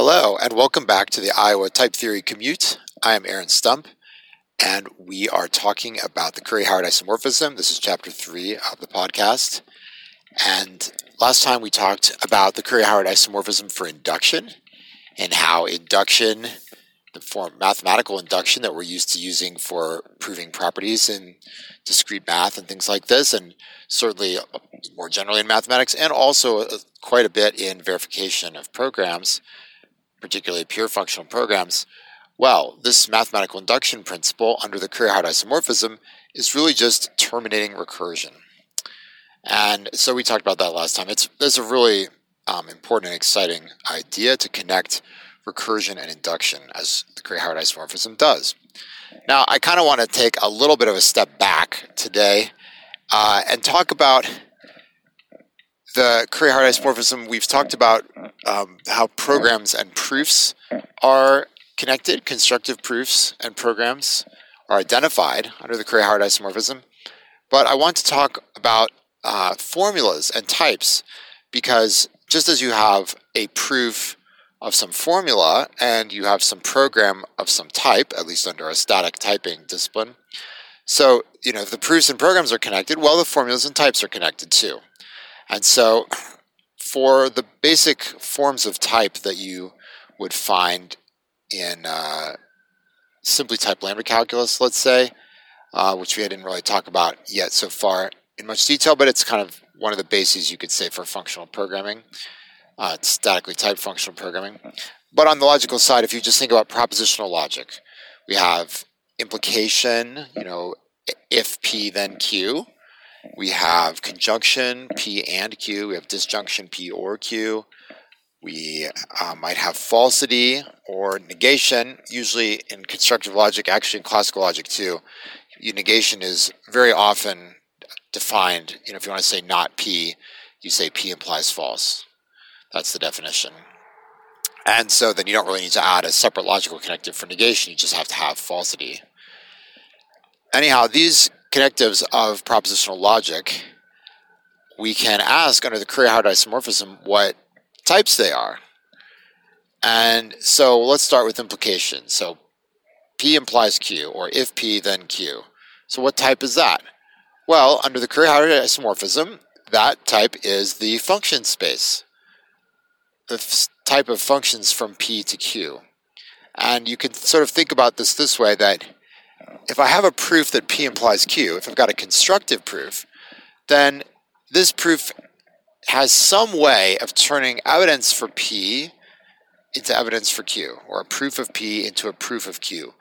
Hello, and welcome back to the Iowa Type Theory Commute. I am Aaron Stump, and we are talking about the Curry Howard isomorphism. This is chapter three of the podcast. And last time we talked about the Curry Howard isomorphism for induction and how induction, the form mathematical induction that we're used to using for proving properties in discrete math and things like this, and certainly more generally in mathematics, and also uh, quite a bit in verification of programs particularly pure functional programs, well, this mathematical induction principle under the Curry-Howard isomorphism is really just terminating recursion. And so we talked about that last time. It's, it's a really um, important and exciting idea to connect recursion and induction as the Curry-Howard isomorphism does. Now, I kind of want to take a little bit of a step back today uh, and talk about the Curry-Howard isomorphism, we've talked about um, how programs and proofs are connected. Constructive proofs and programs are identified under the Curry-Howard isomorphism. But I want to talk about uh, formulas and types because just as you have a proof of some formula and you have some program of some type, at least under a static typing discipline, so, you know, if the proofs and programs are connected, well, the formulas and types are connected too. And so, for the basic forms of type that you would find in uh, simply type lambda calculus, let's say, uh, which we didn't really talk about yet so far in much detail, but it's kind of one of the bases you could say for functional programming, uh, statically typed functional programming. But on the logical side, if you just think about propositional logic, we have implication, you know, if P then Q, we have conjunction P and Q. We have disjunction P or Q. We uh, might have falsity or negation. Usually in constructive logic, actually in classical logic too, negation is very often defined. You know, if you want to say not P, you say P implies false. That's the definition. And so then you don't really need to add a separate logical connective for negation. You just have to have falsity. Anyhow, these connectives of propositional logic, we can ask under the Curry-Howard isomorphism what types they are. And so let's start with implication. So P implies Q, or if P, then Q. So what type is that? Well, under the Curry-Howard isomorphism, that type is the function space, the type of functions from P to Q. And you can sort of think about this this way that if I have a proof that P implies Q, if I've got a constructive proof, then this proof has some way of turning evidence for P into evidence for Q, or a proof of P into a proof of Q.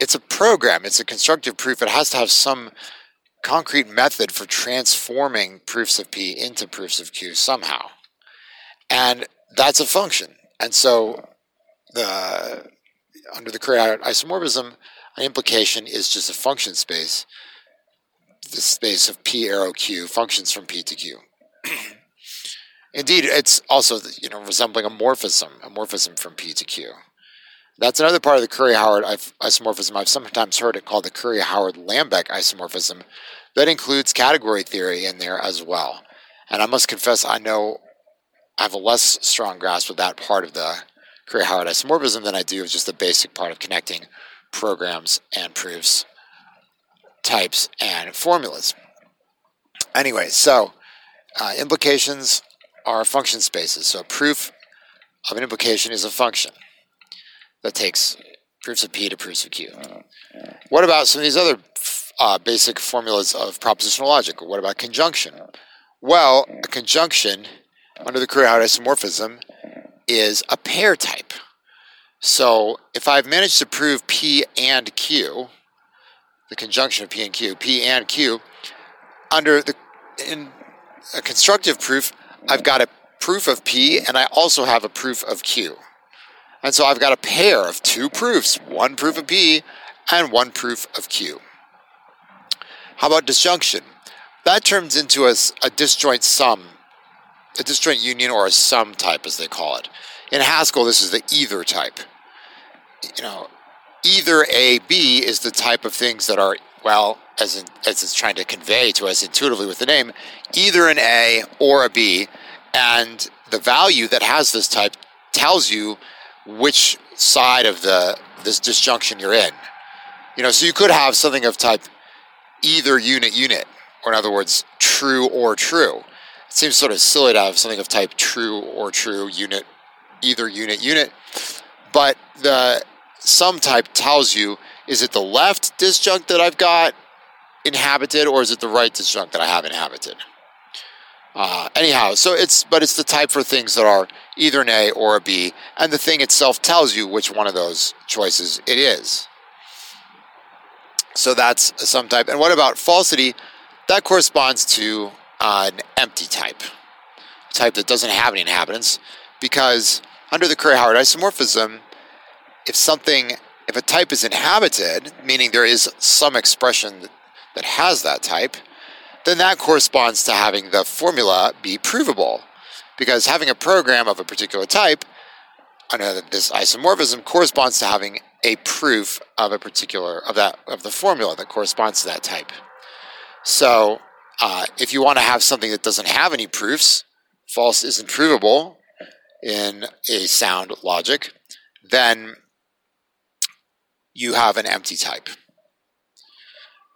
It's a program, it's a constructive proof. It has to have some concrete method for transforming proofs of P into proofs of Q somehow. And that's a function. And so the under the Curry isomorphism, an implication is just a function space. The space of P arrow Q functions from P to Q. Indeed, it's also you know resembling a morphism, a morphism from P to Q. That's another part of the Curry-Howard isomorphism. I've sometimes heard it called the Curry-Howard-Lambek isomorphism. That includes category theory in there as well. And I must confess, I know I have a less strong grasp of that part of the Curry-Howard isomorphism than I do of just the basic part of connecting programs and proofs, types, and formulas. Anyway, so uh, implications are function spaces. So a proof of an implication is a function that takes proofs of P to proofs of Q. What about some of these other uh, basic formulas of propositional logic? What about conjunction? Well, a conjunction under the Curry-Howard isomorphism is a pair type. So if I've managed to prove P and Q, the conjunction of P and Q, P and Q, under the in a constructive proof, I've got a proof of P and I also have a proof of Q. And so I've got a pair of two proofs, one proof of P and one proof of Q. How about disjunction? That turns into a, a disjoint sum, a disjoint union or a sum type as they call it. In Haskell, this is the either type. You know, either A, B is the type of things that are, well, as, in, as it's trying to convey to us intuitively with the name, either an A or a B. And the value that has this type tells you which side of the this disjunction you're in. You know, so you could have something of type either unit unit, or in other words, true or true. It seems sort of silly to have something of type true or true unit, either unit unit, but the sum type tells you is it the left disjunct that I've got inhabited or is it the right disjunct that I have inhabited? Uh, anyhow, so it's but it's the type for things that are either an A or a B, and the thing itself tells you which one of those choices it is. So that's a sum type. And what about falsity? That corresponds to uh, an empty type, a type that doesn't have any inhabitants, because under the Curry-Howard isomorphism, if something, if a type is inhabited, meaning there is some expression that has that type, then that corresponds to having the formula be provable. Because having a program of a particular type under this isomorphism corresponds to having a proof of a particular of that of the formula that corresponds to that type. So uh, if you want to have something that doesn't have any proofs, false isn't provable in a sound logic, then you have an empty type.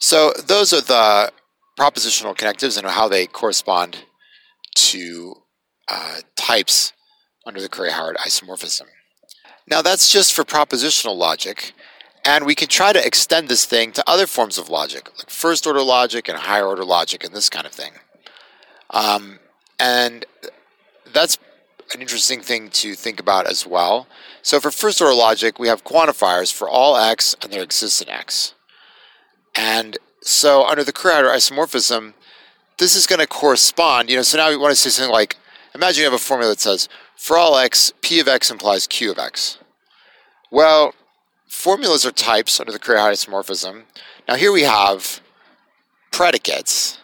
So those are the propositional connectives and how they correspond to uh, types under the Curry-Howard isomorphism. Now that's just for propositional logic, and we can try to extend this thing to other forms of logic, like first order logic and higher order logic and this kind of thing. Um, and that's an interesting thing to think about as well. So for first order logic, we have quantifiers for all x and there exists an x. And so under the Curry-Howard isomorphism, this is going to correspond, you know, so now we want to say something like, imagine you have a formula that says, for all x, p of x implies q of x. Well, formulas are types under the Curry-Howard isomorphism. Now here we have predicates,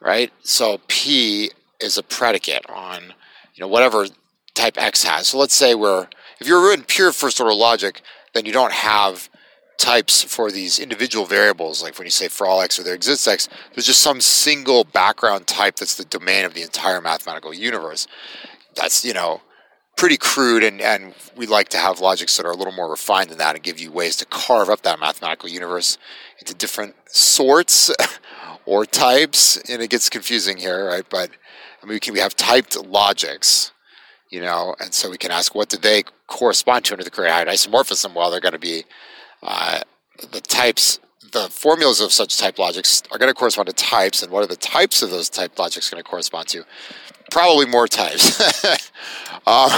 right? So p is a predicate on, you know, whatever type x has. So let's say we're, if you're in pure first order logic, then you don't have types for these individual variables, like when you say for all x or there exists x, there's just some single background type that's the domain of the entire mathematical universe. That's, you know, pretty crude, and, and we like to have logics that are a little more refined than that and give you ways to carve up that mathematical universe into different sorts or types. And it gets confusing here, right? But I mean, we can we have typed logics, you know, and so we can ask what do they correspond to under the Curry-Howard isomorphism? Well, they're going to be uh, the types, the formulas of such type logics are going to correspond to types, and what are the types of those type logics going to correspond to? Probably more types. um,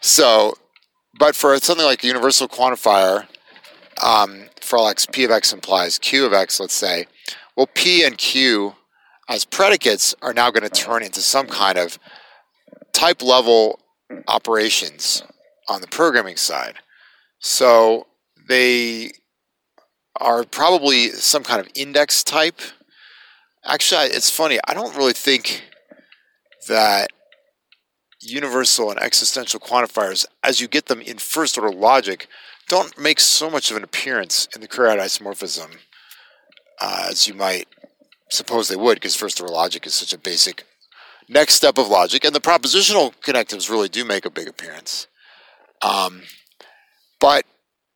so, but for something like a universal quantifier, um, for all x, p of x implies q of x, let's say, well, p and q as predicates are now going to turn into some kind of type level operations on the programming side. So they are probably some kind of index type. Actually, it's funny. I don't really think that universal and existential quantifiers, as you get them in first order logic, don't make so much of an appearance in the Curry-Howard isomorphism uh, as you might suppose they would, because first order logic is such a basic next step of logic, and the propositional connectives really do make a big appearance. Um, but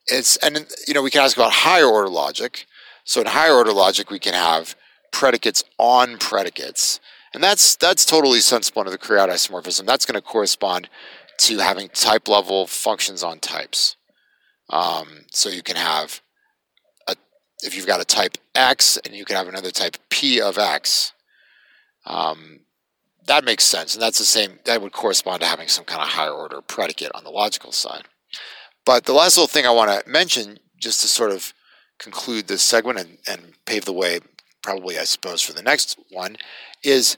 it's and you know we can ask about higher order logic. So in higher order logic, we can have predicates on predicates, and that's that's totally sensible under the Curry-Howard isomorphism. That's going to correspond to having type level functions on types. Um, so you can have if you've got a type x and you can have another type p of x. Um, that makes sense, and that's the same. That would correspond to having some kind of higher order predicate on the logical side. But the last little thing I want to mention, just to sort of conclude this segment and, and pave the way, probably, I suppose, for the next one, is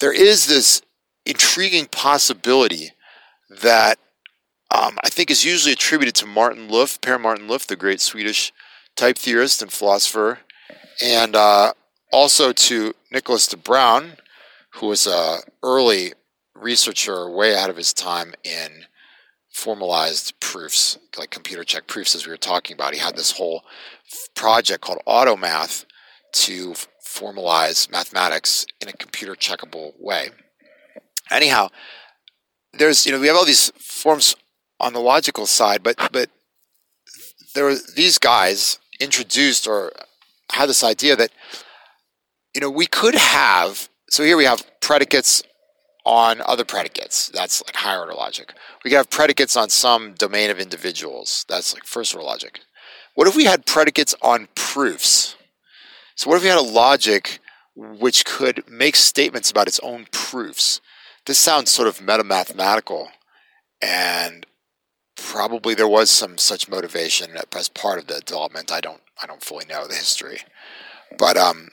there is this intriguing possibility that um, I think is usually attributed to Martin-Löf, Per Martin-Löf, the great Swedish type theorist and philosopher, and uh, also to Nicolaas de Bruijn, who was an early researcher way ahead of his time in formalized proofs, like computer check proofs, as we were talking about. He had this whole project called AutoMath to formalize mathematics in a computer checkable way. Anyhow, there's, you know, we have all these forms on the logical side, but but there were these guys introduced or had this idea that you know we could have so here we have predicates on other predicates. That's like higher order logic. We could have predicates on some domain of individuals. That's like first order logic. What if we had predicates on proofs? So what if we had a logic which could make statements about its own proofs? This sounds sort of meta mathematical, and probably there was some such motivation as part of the development. I don't I don't fully know the history, but um,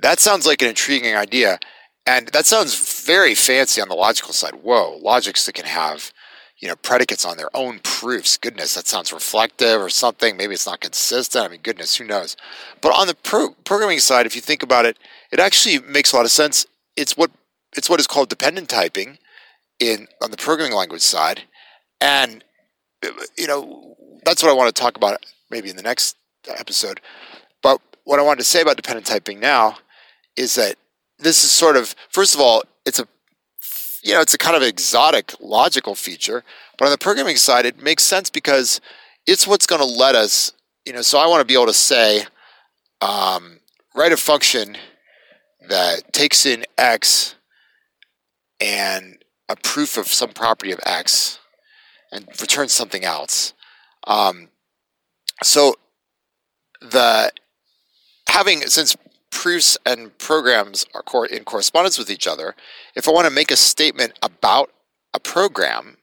that sounds like an intriguing idea, and that sounds very fancy on the logical side. Whoa, logics that can have you know predicates on their own proofs. Goodness, that sounds reflective or something. Maybe it's not consistent. I mean, goodness, who knows? But on the pro- programming side, if you think about it, it actually makes a lot of sense. It's what it's what is called dependent typing in on the programming language side, and you know that's what I want to talk about maybe in the next episode. But what I wanted to say about dependent typing now is that this is sort of first of all, it's a you know it's a kind of exotic logical feature, but on the programming side, it makes sense because it's what's going to let us you know. So I want to be able to say um, write a function that takes in x and a proof of some property of X and return something else. Um, so the having since proofs and programs are in correspondence with each other, if I want to make a statement about a program,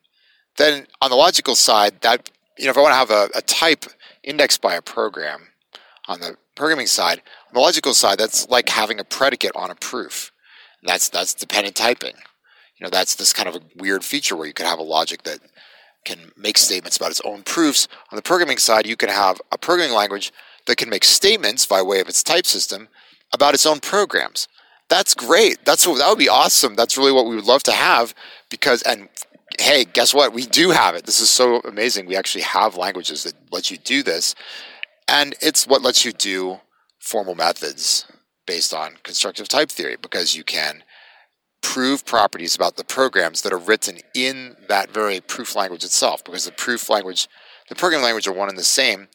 then on the logical side, that you know, if I want to have a, a type indexed by a program on the programming side, on the logical side, that's like having a predicate on a proof. That's that's dependent typing you know that's this kind of a weird feature where you could have a logic that can make statements about its own proofs. On the programming side, you can have a programming language that can make statements by way of its type system about its own programs. That's great. That's what, that would be awesome. That's really what we would love to have because and hey, guess what? We do have it. This is so amazing. We actually have languages that let you do this. And it's what lets you do formal methods based on constructive type theory because you can prove properties about the programs that are written in that very proof language itself because the proof language the programming language are one and the same.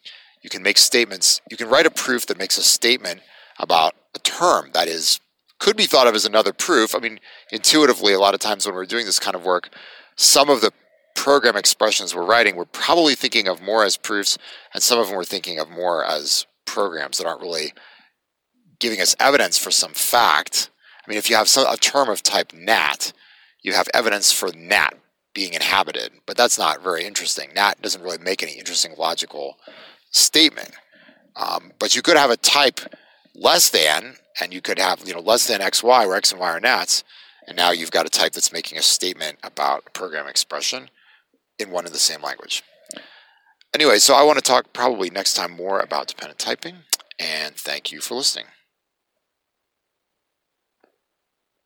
You can make statements you can write a proof that makes a statement about a term that is could be thought of as another proof. I mean intuitively a lot of times when we're doing this kind of work some of the program expressions we're writing we're probably thinking of more as proofs and some of them we're thinking of more as programs that aren't really giving us evidence for some fact I mean, if you have some, a term of type nat, you have evidence for nat being inhabited, but that's not very interesting. Nat doesn't really make any interesting logical statement. Um, but you could have a type less than, and you could have you know less than xy, where x and y are nats, and now you've got a type that's making a statement about a program expression in one and the same language. Anyway, so I want to talk probably next time more about dependent typing, and thank you for listening.